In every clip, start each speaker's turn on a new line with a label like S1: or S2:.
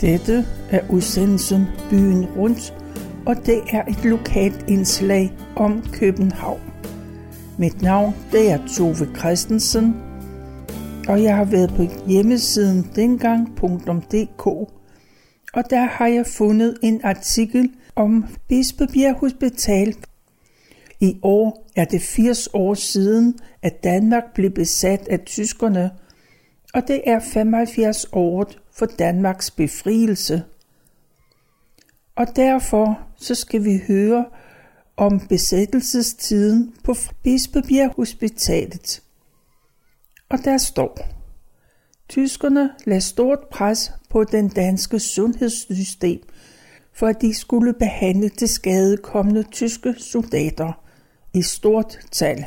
S1: Dette er udsendelsen Byen Rundt, og det er et lokalt indslag om København. Mit navn det er Tove Christensen, og jeg har været på hjemmesiden dengang.dk, og der har jeg fundet en artikel om Bispebjerg Hospital. I år er det 80 år siden, at Danmark blev besat af tyskerne, og det er 75 år for Danmarks befrielse. Og derfor så skal vi høre om besættelsestiden på Bispebjerg Hospitalet. Og der står, Tyskerne lagde stort pres på den danske sundhedssystem, for at de skulle behandle de skadekommende tyske soldater i stort tal.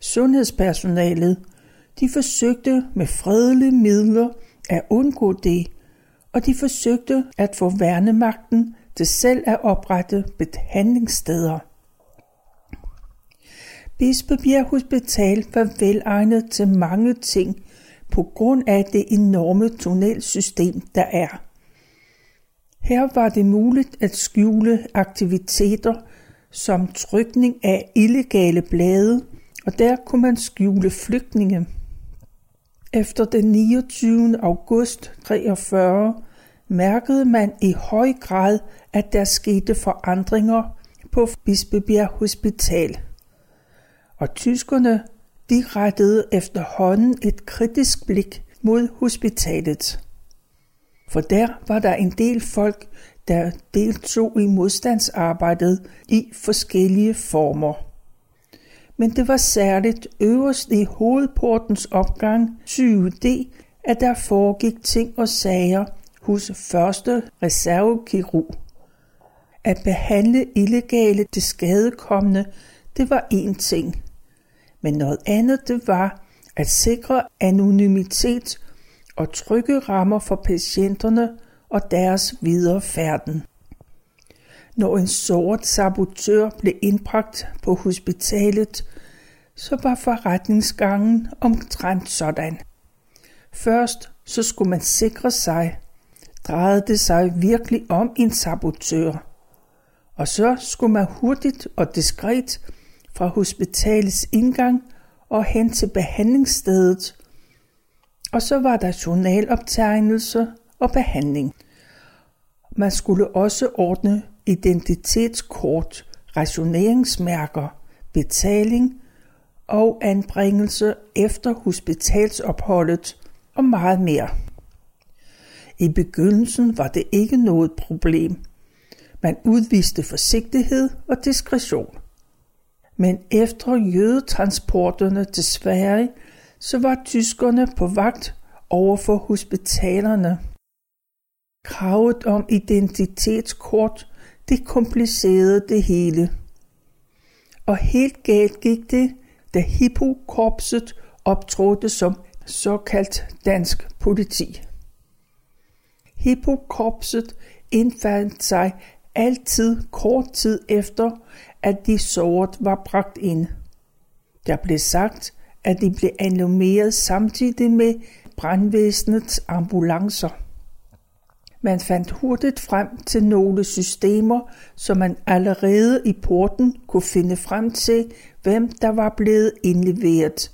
S1: Sundhedspersonalet de forsøgte med fredelige midler at undgå det, og de forsøgte at få værnemagten til selv at oprette behandlingssteder. Bispebjerg Hospital var velegnet til mange ting på grund af det enorme tunnelsystem, der er. Her var det muligt at skjule aktiviteter som trykning af illegale blade, og der kunne man skjule flygtninge. Efter den 29. august 43 mærkede man i høj grad, at der skete forandringer på Bispebjerg Hospital. Og tyskerne de rettede efterhånden et kritisk blik mod hospitalet. For der var der en del folk, der deltog i modstandsarbejdet i forskellige former men det var særligt øverst i hovedportens opgang 7D, at der foregik ting og sager hos første reservekirurg. At behandle illegale til skadekommende, det var en ting. Men noget andet det var at sikre anonymitet og trygge rammer for patienterne og deres videre færden. Når en sort sabotør blev indbragt på hospitalet, så var forretningsgangen omtrent sådan. Først så skulle man sikre sig, drejede det sig virkelig om en sabotør. Og så skulle man hurtigt og diskret fra hospitalets indgang og hen til behandlingsstedet. Og så var der journaloptegnelse og behandling. Man skulle også ordne identitetskort, rationeringsmærker, betaling og anbringelse efter hospitalsopholdet og meget mere. I begyndelsen var det ikke noget problem. Man udviste forsigtighed og diskretion. Men efter jødetransporterne til Sverige, så var tyskerne på vagt over for hospitalerne. Kravet om identitetskort det komplicerede det hele. Og helt galt gik det, da Hippokorpset optrådte som såkaldt dansk politi. Hippokorpset indfandt sig altid kort tid efter, at de såret var bragt ind. Der blev sagt, at de blev annummeret samtidig med brandvæsenets ambulancer. Man fandt hurtigt frem til nogle systemer, så man allerede i porten kunne finde frem til, hvem der var blevet indleveret.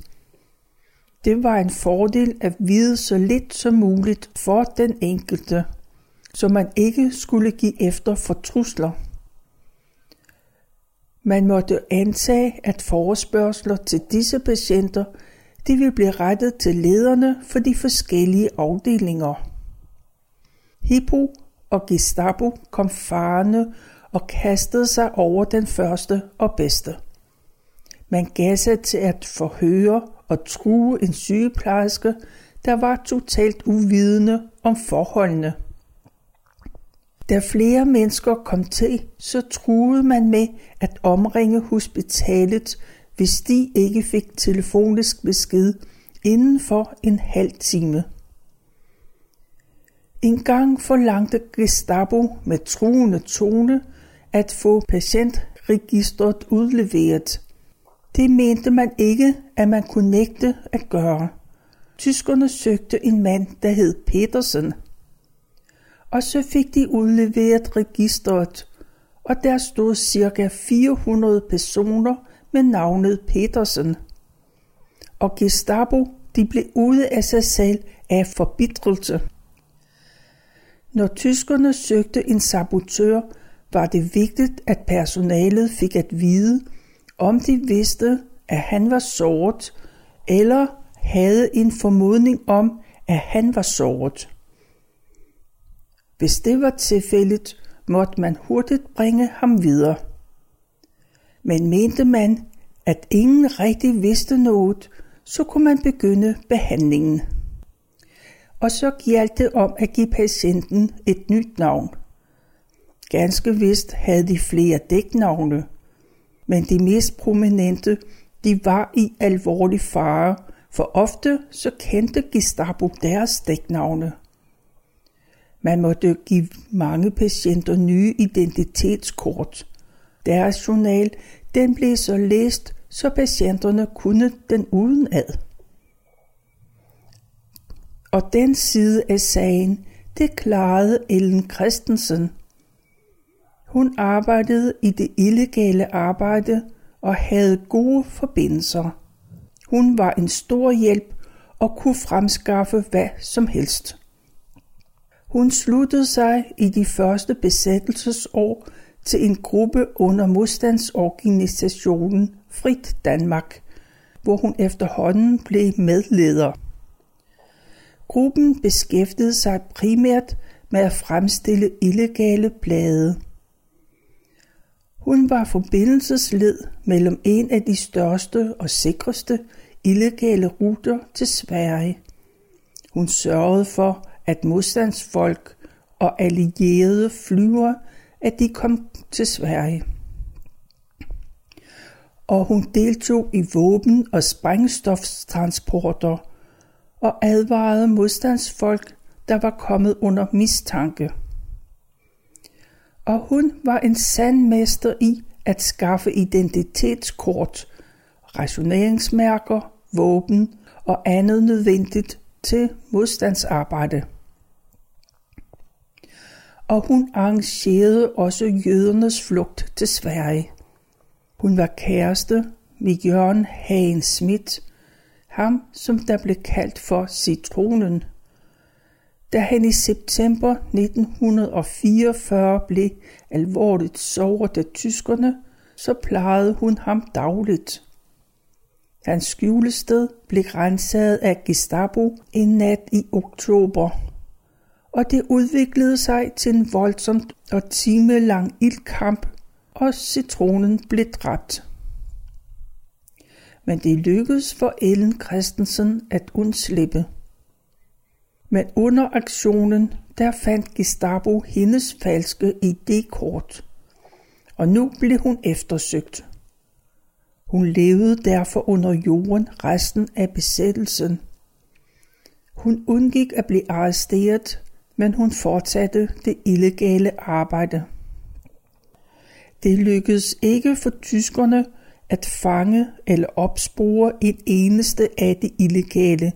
S1: Det var en fordel at vide så lidt som muligt for den enkelte, så man ikke skulle give efter for trusler. Man måtte antage, at forespørgseler til disse patienter de ville blive rettet til lederne for de forskellige afdelinger. Hippo og Gestapo kom farne og kastede sig over den første og bedste. Man gav sig til at forhøre og true en sygeplejerske, der var totalt uvidende om forholdene. Da flere mennesker kom til, så truede man med at omringe hospitalet, hvis de ikke fik telefonisk besked inden for en halv time. En gang forlangte Gestapo med truende tone at få patientregistret udleveret. Det mente man ikke, at man kunne nægte at gøre. Tyskerne søgte en mand, der hed Petersen. og så fik de udleveret registret, og der stod ca. 400 personer med navnet Petersen. Og Gestapo, de blev ude af sig selv af forbitrelse. Når tyskerne søgte en sabotør, var det vigtigt, at personalet fik at vide, om de vidste, at han var såret, eller havde en formodning om, at han var såret. Hvis det var tilfældet, måtte man hurtigt bringe ham videre. Men mente man, at ingen rigtig vidste noget, så kunne man begynde behandlingen. Og så gjaldt det om at give patienten et nyt navn. Ganske vist havde de flere dæknavne, men de mest prominente, de var i alvorlig fare, for ofte så kendte Gestapo deres dæknavne. Man måtte give mange patienter nye identitetskort. Deres journal, den blev så læst, så patienterne kunne den udenad. Og den side af sagen, det klarede Ellen Christensen. Hun arbejdede i det illegale arbejde og havde gode forbindelser. Hun var en stor hjælp og kunne fremskaffe hvad som helst. Hun sluttede sig i de første besættelsesår til en gruppe under modstandsorganisationen Frit Danmark, hvor hun efterhånden blev medleder. Gruppen beskæftigede sig primært med at fremstille illegale blade. Hun var forbindelsesled mellem en af de største og sikreste illegale ruter til Sverige. Hun sørgede for, at modstandsfolk og allierede flyver, at de kom til Sverige. Og hun deltog i våben- og sprængstofstransporter og advarede modstandsfolk, der var kommet under mistanke. Og hun var en sand mester i at skaffe identitetskort, rationeringsmærker, våben og andet nødvendigt til modstandsarbejde. Og hun arrangerede også jødernes flugt til Sverige. Hun var kæreste med Jørgen Hagen Schmidt, ham som der blev kaldt for citronen. Da han i september 1944 blev alvorligt såret af tyskerne, så plejede hun ham dagligt. Hans skjulested blev renset af Gestapo en nat i oktober, og det udviklede sig til en voldsomt og timelang ildkamp, og citronen blev dræbt. Men det lykkedes for Ellen Christensen at undslippe. Men under aktionen, der fandt Gestapo hendes falske ID-kort, og nu blev hun eftersøgt. Hun levede derfor under jorden resten af besættelsen. Hun undgik at blive arresteret, men hun fortsatte det illegale arbejde. Det lykkedes ikke for tyskerne at fange eller opspore et eneste af de illegale.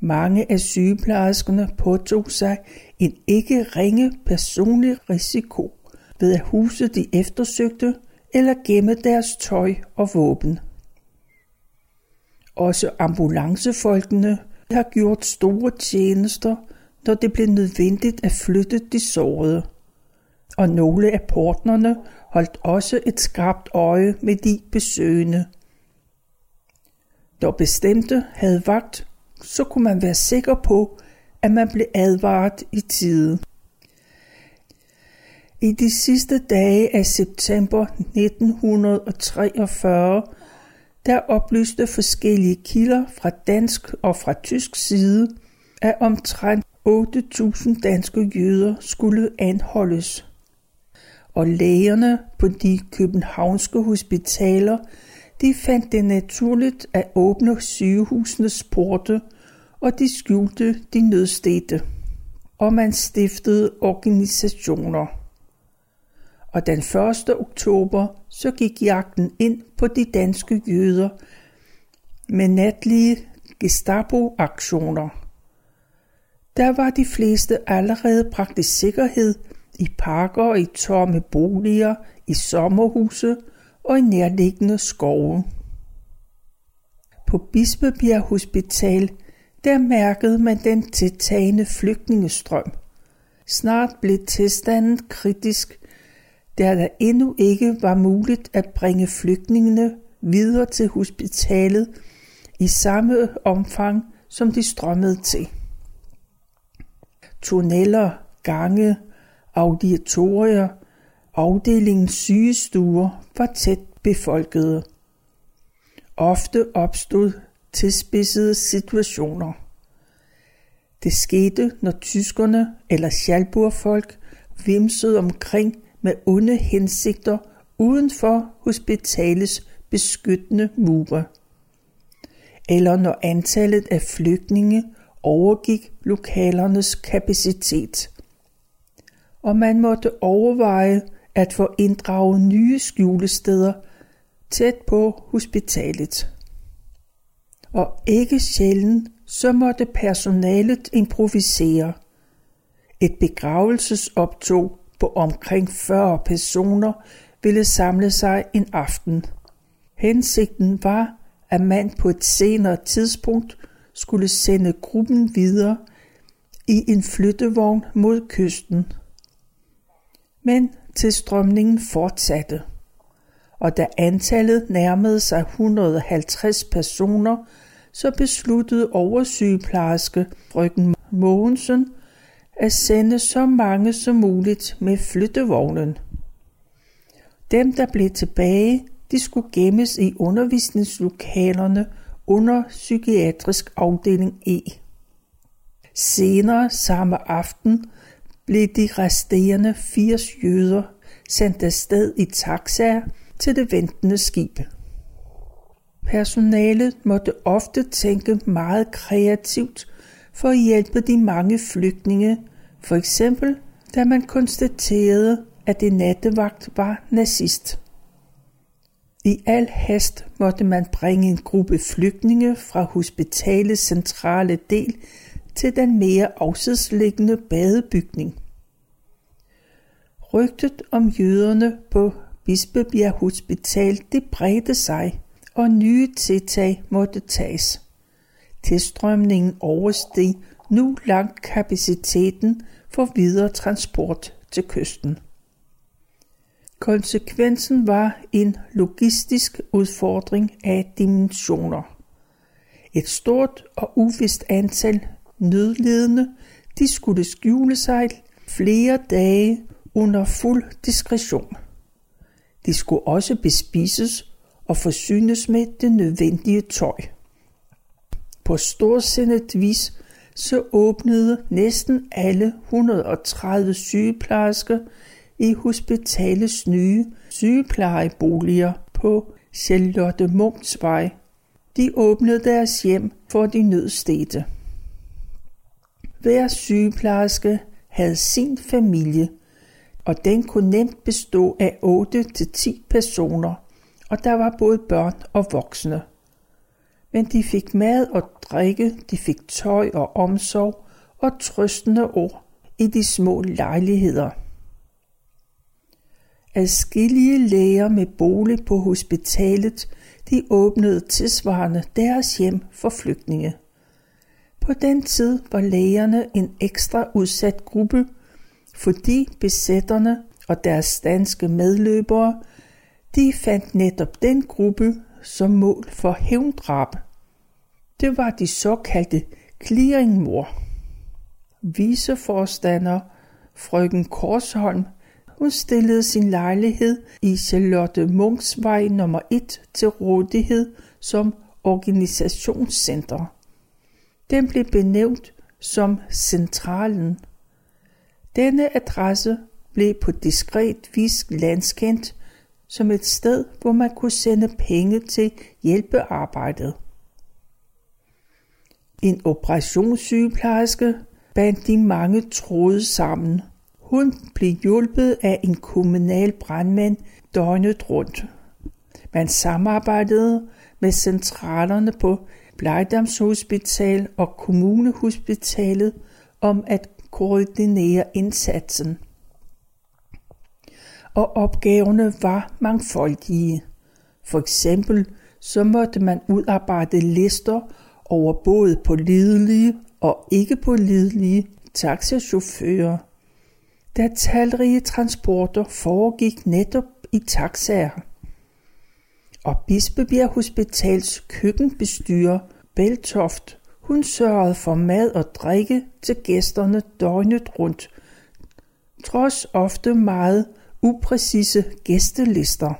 S1: Mange af sygeplejerskerne påtog sig en ikke ringe personlig risiko ved at huse de eftersøgte eller gemme deres tøj og våben. Også ambulancefolkene har gjort store tjenester, når det blev nødvendigt at flytte de sårede. Og nogle af portnerne holdt også et skarpt øje med de besøgende. Når bestemte havde vagt, så kunne man være sikker på, at man blev advaret i tide. I de sidste dage af september 1943, der oplyste forskellige kilder fra dansk og fra tysk side, at omtrent 8.000 danske jøder skulle anholdes. Og lægerne på de københavnske hospitaler, de fandt det naturligt at åbne sygehusenes porte, og de skjulte de nødstede. Og man stiftede organisationer og den 1. oktober så gik jagten ind på de danske jøder med natlige Gestapo-aktioner. Der var de fleste allerede bragt sikkerhed i parker i tomme boliger, i sommerhuse og i nærliggende skove. På Bispebjerg Hospital, der mærkede man den tiltagende flygtningestrøm. Snart blev tilstanden kritisk, da der endnu ikke var muligt at bringe flygtningene videre til hospitalet i samme omfang, som de strømmede til. Tunneller, gange, auditorier, afdelingens sygestuer var tæt befolkede. Ofte opstod tilspidsede situationer. Det skete, når tyskerne eller Schalburg-folk vimsede omkring med onde hensigter uden for hospitalets beskyttende mure. Eller når antallet af flygtninge overgik lokalernes kapacitet. Og man måtte overveje at få inddraget nye skjulesteder tæt på hospitalet. Og ikke sjældent så måtte personalet improvisere. Et begravelsesoptog på omkring 40 personer ville samle sig en aften. Hensigten var, at man på et senere tidspunkt skulle sende gruppen videre i en flyttevogn mod kysten. Men tilstrømningen fortsatte, og da antallet nærmede sig 150 personer, så besluttede oversygeplejerske frøken Mogensen at sende så mange som muligt med flyttevognen. Dem, der blev tilbage, de skulle gemmes i undervisningslokalerne under psykiatrisk afdeling E. Senere samme aften blev de resterende 80 jøder sendt afsted i taxaer til det ventende skib. Personalet måtte ofte tænke meget kreativt for at hjælpe de mange flygtninge, for eksempel da man konstaterede, at det nattevagt var nazist. I al hast måtte man bringe en gruppe flygtninge fra hospitalets centrale del til den mere afsidsliggende badebygning. Rygtet om jøderne på Bispebjerg Hospital det bredte sig, og nye tiltag måtte tages. Tilstrømningen oversteg nu langt kapaciteten for videre transport til kysten. Konsekvensen var en logistisk udfordring af dimensioner. Et stort og uvist antal nødledende, de skulle skjule sig flere dage under fuld diskretion. De skulle også bespises og forsynes med det nødvendige tøj. På storsindet vis så åbnede næsten alle 130 sygeplejersker i hospitalets nye sygeplejeboliger på Charlotte Munchsvej. De åbnede deres hjem for de nødstede. Hver sygeplejerske havde sin familie, og den kunne nemt bestå af 8-10 personer, og der var både børn og voksne. Men de fik mad og drikke, de fik tøj og omsorg og trøstende ord i de små lejligheder. Adskillige læger med bolig på hospitalet, de åbnede tilsvarende deres hjem for flygtninge. På den tid var lægerne en ekstra udsat gruppe, fordi besætterne og deres danske medløbere, de fandt netop den gruppe som mål for hævndrab. Det var de såkaldte clearingmor. Viceforstander frøken Korsholm hun stillede sin lejlighed i Charlotte Munksvej nummer 1 til rådighed som organisationscenter. Den blev benævnt som Centralen. Denne adresse blev på diskret vis landskendt som et sted, hvor man kunne sende penge til hjælpearbejdet. En operationssygeplejerske bandt de mange tråde sammen – hun blev hjulpet af en kommunal brandmand døgnet rundt. Man samarbejdede med centralerne på Blejdamshospital og Kommunehospitalet om at koordinere indsatsen. Og opgaverne var mangfoldige. For eksempel så måtte man udarbejde lister over både pålidelige og ikke pålidelige taxachauffører, da talrige transporter foregik netop i taxaer. Og Bispebjerg Hospitals køkkenbestyrer Beltoft, hun sørgede for mad og drikke til gæsterne døgnet rundt, trods ofte meget upræcise gæstelister.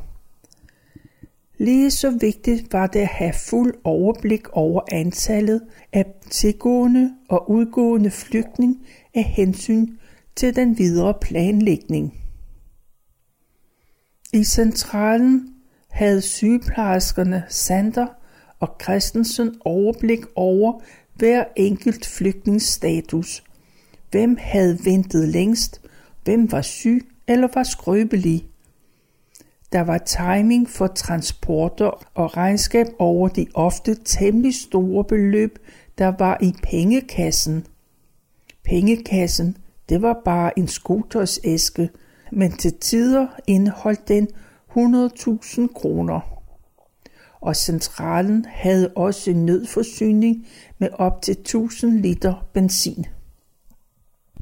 S1: Lige så vigtigt var det at have fuld overblik over antallet af tilgående og udgående flygtning af hensyn til den videre planlægning. I centralen havde sygeplejerskerne Sander og Christensen overblik over hver enkelt flygtningsstatus. Hvem havde ventet længst, hvem var syg eller var skrøbelig. Der var timing for transporter og regnskab over de ofte temmelig store beløb, der var i pengekassen. Pengekassen, det var bare en skotersæske, men til tider indeholdt den 100.000 kroner. Og centralen havde også en nødforsyning med op til 1000 liter benzin.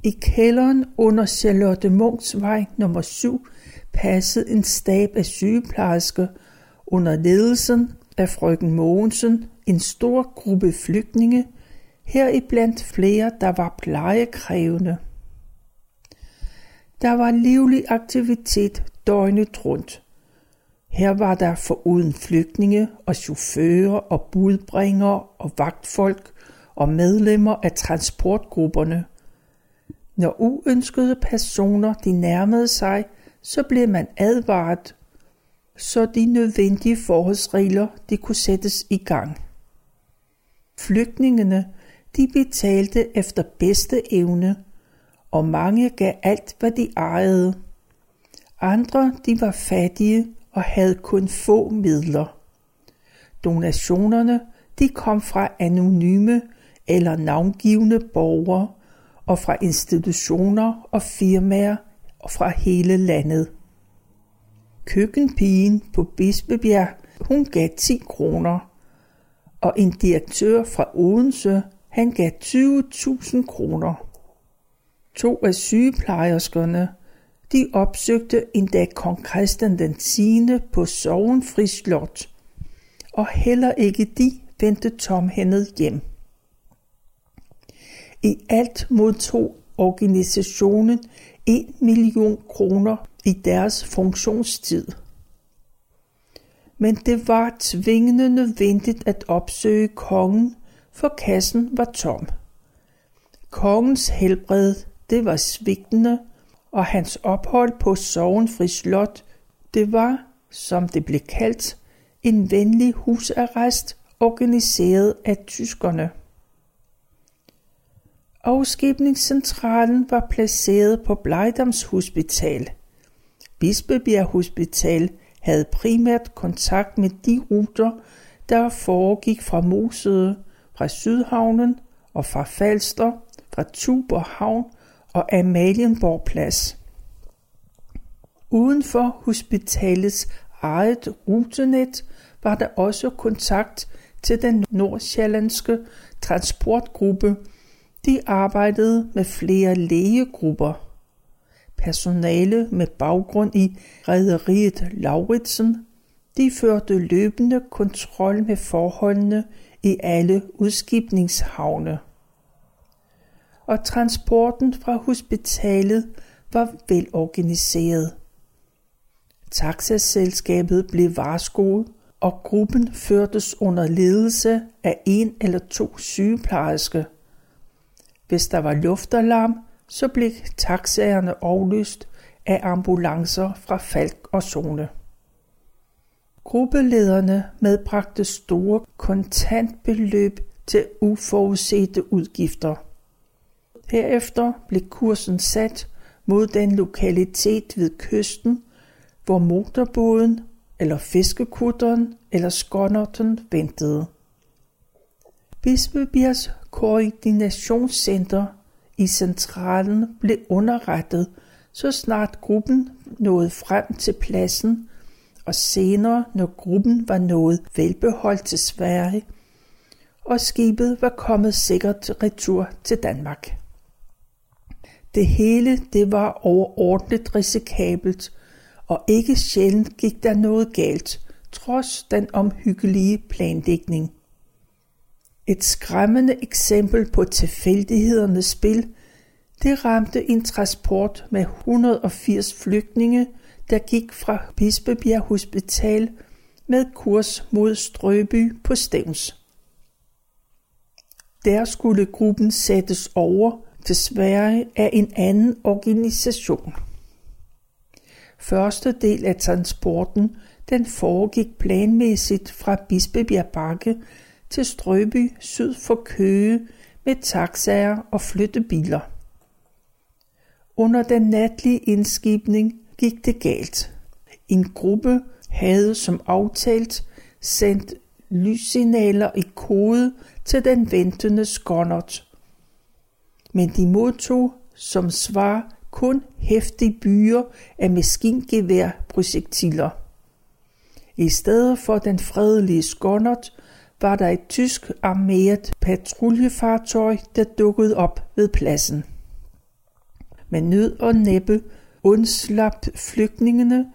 S1: I kælderen under Charlotte Munchs vej nummer 7 passede en stab af sygeplejersker under ledelsen af frøken Mogensen en stor gruppe flygtninge, heriblandt flere, der var plejekrævende. Der var livlig aktivitet døgnet rundt. Her var der foruden flygtninge og chauffører og budbringere og vagtfolk og medlemmer af transportgrupperne. Når uønskede personer de nærmede sig, så blev man advaret, så de nødvendige forholdsregler de kunne sættes i gang. Flygtningene de betalte efter bedste evne, og mange gav alt, hvad de ejede. Andre de var fattige og havde kun få midler. Donationerne de kom fra anonyme eller navngivende borgere og fra institutioner og firmaer og fra hele landet. Køkkenpigen på Bispebjerg, hun gav 10 kroner, og en direktør fra Odense, han gav 20.000 kroner. To af sygeplejerskerne, de opsøgte endda kong Christian den 10. på Sovenfri Slot, og heller ikke de vendte tomhændet hjem. I alt modtog organisationen 1 million kroner i deres funktionstid. Men det var tvingende nødvendigt at opsøge kongen, for kassen var tom. Kongens helbred, det var svigtende, og hans ophold på Sovenfri Slot, det var, som det blev kaldt, en venlig husarrest organiseret af tyskerne. Afskibningscentralen var placeret på Blejdams Hospital. Bispebjerg Hospital havde primært kontakt med de ruter, der foregik fra Mosede, fra Sydhavnen og fra Falster, fra Tuberhavn og Amalienborg Plads. Uden for hospitalets eget rutenet var der også kontakt til den nordsjællandske transportgruppe de arbejdede med flere lægegrupper. Personale med baggrund i rederiet Lauritsen, de førte løbende kontrol med forholdene i alle udskibningshavne. Og transporten fra hospitalet var velorganiseret. Taxaselskabet blev varskoet, og gruppen førtes under ledelse af en eller to sygeplejersker. Hvis der var luftalarm, så blev taxaerne aflyst af ambulancer fra Falk og Zone. Gruppelederne medbragte store kontantbeløb til uforudsete udgifter. Derefter blev kursen sat mod den lokalitet ved kysten, hvor motorbåden eller fiskekutteren eller skonnerten ventede. Bispebjergs koordinationscenter i centralen blev underrettet, så snart gruppen nåede frem til pladsen, og senere, når gruppen var nået velbeholdt til Sverige, og skibet var kommet sikkert retur til Danmark. Det hele det var overordnet risikabelt, og ikke sjældent gik der noget galt, trods den omhyggelige planlægning. Et skræmmende eksempel på tilfældighedernes spil, det ramte en transport med 180 flygtninge, der gik fra Bispebjerg Hospital med kurs mod Strøby på Stævns. Der skulle gruppen sættes over til Sverige af en anden organisation. Første del af transporten den foregik planmæssigt fra Bispebjerg Bakke til Strøby syd for Køge med taxaer og flyttebiler. Under den natlige indskibning gik det galt. En gruppe havde som aftalt sendt lyssignaler i kode til den ventende skåndert. Men de modtog som svar kun hæftige byer af maskingeværprojektiler. I stedet for den fredelige skåndert var der et tysk armeret patruljefartøj, der dukkede op ved pladsen. Med nød og næppe undslap flygtningene,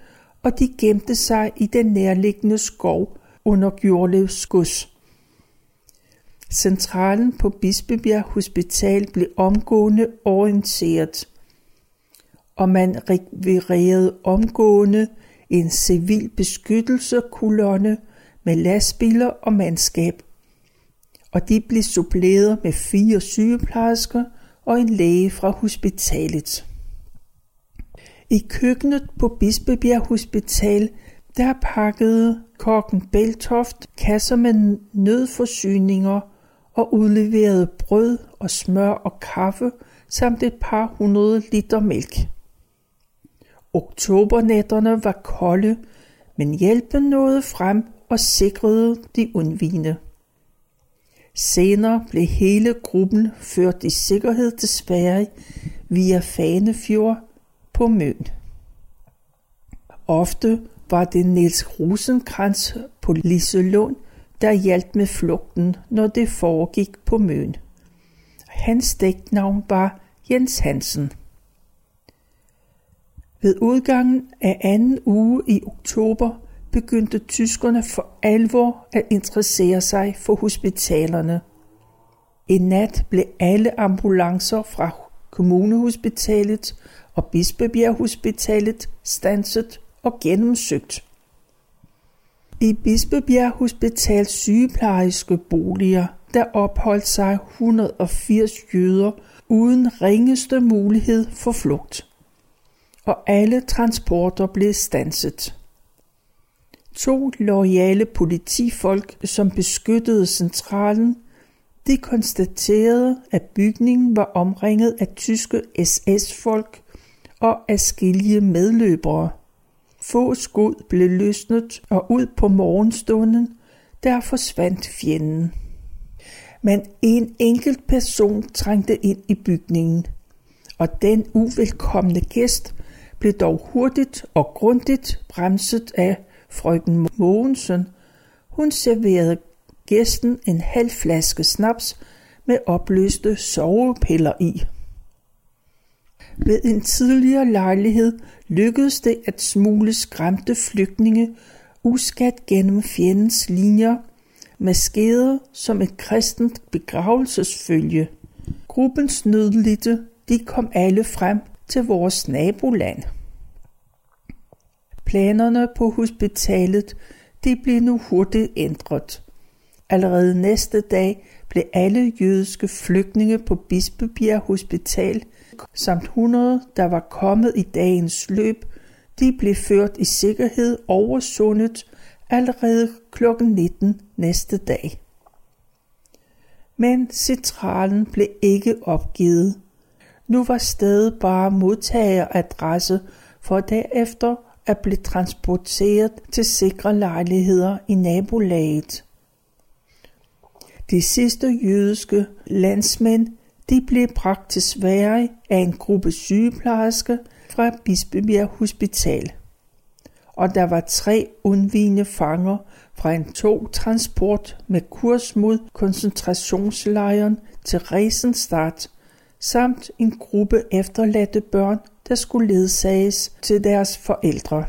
S1: og de gemte sig i den nærliggende skov under Gjorlevs gods. Centralen på Bispebjerg Hospital blev omgående orienteret, og man rekvirerede omgående en civil beskyttelsekolonne med lastbiler og mandskab, og de blev suppleret med fire sygeplejersker og en læge fra hospitalet. I køkkenet på Bispebjerg Hospital, der pakkede kokken Beltoft kasser med nødforsyninger og udleverede brød og smør og kaffe samt et par hundrede liter mælk. Oktobernætterne var kolde, men hjælpen nåede frem og sikrede de undvigende. Senere blev hele gruppen ført i sikkerhed til Sverige via Fanefjord på Møn. Ofte var det Niels Rosenkrantz på Liselund, der hjalp med flugten, når det foregik på Møn. Hans dæknavn var Jens Hansen. Ved udgangen af anden uge i oktober begyndte tyskerne for alvor at interessere sig for hospitalerne. En nat blev alle ambulancer fra kommunehospitalet og Bispebjerg Hospitalet stanset og gennemsøgt. I Bispebjerg Hospitals sygeplejerske boliger, der opholdt sig 180 jøder uden ringeste mulighed for flugt. Og alle transporter blev stanset. To loyale politifolk, som beskyttede centralen, de konstaterede, at bygningen var omringet af tyske SS-folk og afskillige medløbere. Få skud blev løsnet, og ud på morgenstunden, der forsvandt fjenden. Men en enkelt person trængte ind i bygningen, og den uvelkomne gæst blev dog hurtigt og grundigt bremset af frøken Mogensen. Hun serverede gæsten en halv flaske snaps med opløste sovepiller i. Ved en tidligere lejlighed lykkedes det at smule skræmte flygtninge uskat gennem fjendens linjer, maskeret som et kristent begravelsesfølge. Gruppens nødlidte, de kom alle frem til vores naboland. Planerne på hospitalet, de blev nu hurtigt ændret. Allerede næste dag blev alle jødiske flygtninge på Bispebjerg Hospital samt 100, der var kommet i dagens løb, de blev ført i sikkerhed over sundet allerede kl. 19 næste dag. Men centralen blev ikke opgivet. Nu var stedet bare modtageradresse for derefter at blive transporteret til sikre lejligheder i nabolaget. De sidste jødiske landsmænd De blev bragt til Sverige af en gruppe sygeplejersker fra Bispebjerg Hospital. Og der var tre undvigende fanger fra en togtransport med kurs mod koncentrationslejren til Resenstadt, samt en gruppe efterladte børn, der skulle ledsages til deres forældre.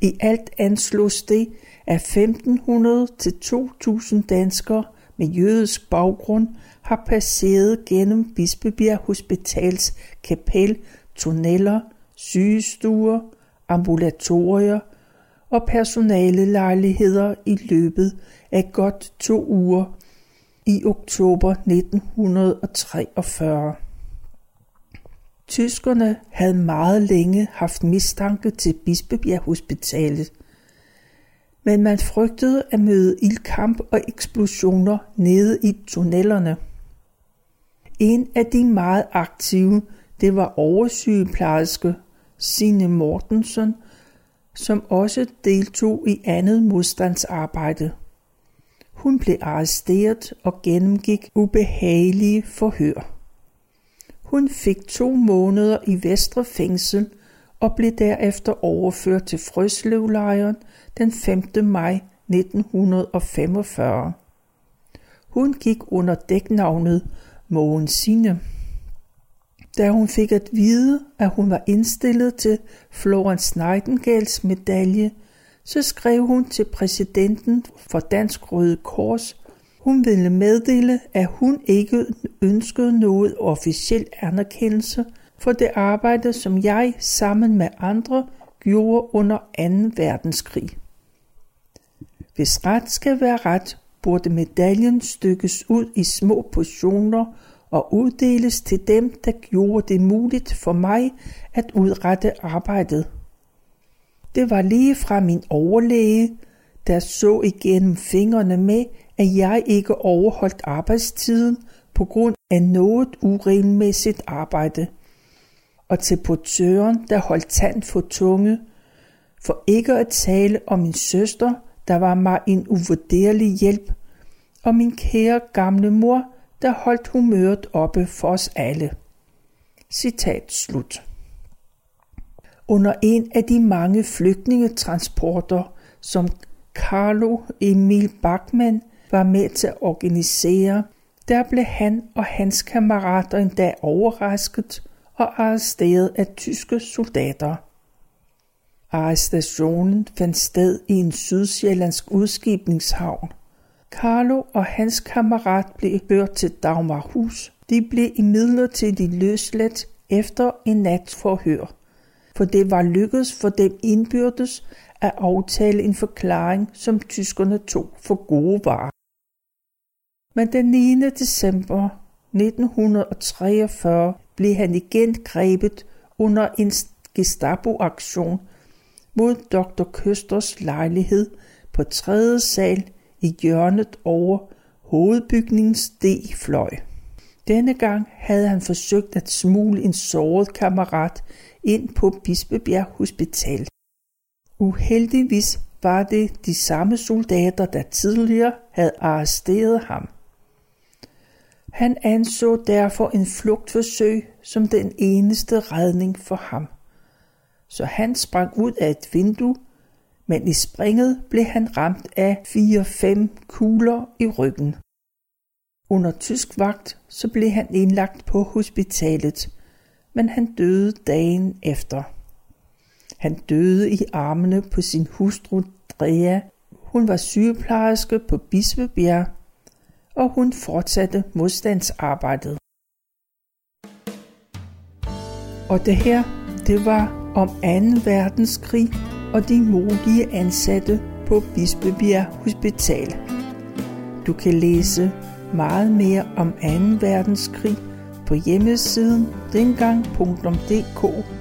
S1: I alt anslås det, at 1500 til 2000 danskere med jødisk baggrund har passeret gennem Bispebjerg Hospitals kapel, tunneller, sygestuer, ambulatorier og personalelejligheder i løbet af godt to uger i oktober 1943. Tyskerne havde meget længe haft mistanke til Bispebjerg Hospitalet, men man frygtede at møde ildkamp og eksplosioner nede i tunnelerne. En af de meget aktive, det var oversygeplejerske Signe Mortensen, som også deltog i andet modstandsarbejde. Hun blev arresteret og gennemgik ubehagelige forhør. Hun fik to måneder i Vestre Fængsel og blev derefter overført til Frøslevlejren den 5. maj 1945. Hun gik under dæknavnet Mogen Sine. Da hun fik at vide, at hun var indstillet til Florence Nightingales medalje, så skrev hun til præsidenten for Dansk Røde Kors hun ville meddele, at hun ikke ønskede noget officiel anerkendelse for det arbejde, som jeg sammen med andre gjorde under 2. verdenskrig. Hvis ret skal være ret, burde medaljen stykkes ud i små portioner og uddeles til dem, der gjorde det muligt for mig at udrette arbejdet. Det var lige fra min overlæge, der så igennem fingrene med, at jeg ikke overholdt arbejdstiden på grund af noget uregelmæssigt arbejde, og til portøren, der holdt tand for tunge, for ikke at tale om min søster, der var mig en uvurderlig hjælp, og min kære gamle mor, der holdt humøret oppe for os alle. Citat slut. Under en af de mange flygtningetransporter, som Carlo Emil Bachmann var med til at organisere, der blev han og hans kammerater en dag overrasket og arresteret af tyske soldater. Arrestationen fandt sted i en sydsjællandsk udskibningshavn. Carlo og hans kammerat blev hørt til Dagmarhus. De blev imidlertid løsladt efter en nat forhør, for det var lykkedes for dem indbyrdes at aftale en forklaring, som tyskerne tog for gode varer. Men den 9. december 1943 blev han igen grebet under en Gestapo-aktion mod Dr. Køsters lejlighed på 3. sal i hjørnet over hovedbygningens D-fløj. Denne gang havde han forsøgt at smule en såret kammerat ind på Bispebjerg Hospital. Uheldigvis var det de samme soldater, der tidligere havde arresteret ham. Han anså derfor en flugtforsøg som den eneste redning for ham. Så han sprang ud af et vindue, men i springet blev han ramt af 4-5 kugler i ryggen. Under tysk vagt så blev han indlagt på hospitalet, men han døde dagen efter. Han døde i armene på sin hustru Drea. Hun var sygeplejerske på Bispebjerg og hun fortsatte modstandsarbejdet. Og det her, det var om 2. verdenskrig og de modige ansatte på Bispebjerg Hospital. Du kan læse meget mere om 2. verdenskrig på hjemmesiden dengang.dk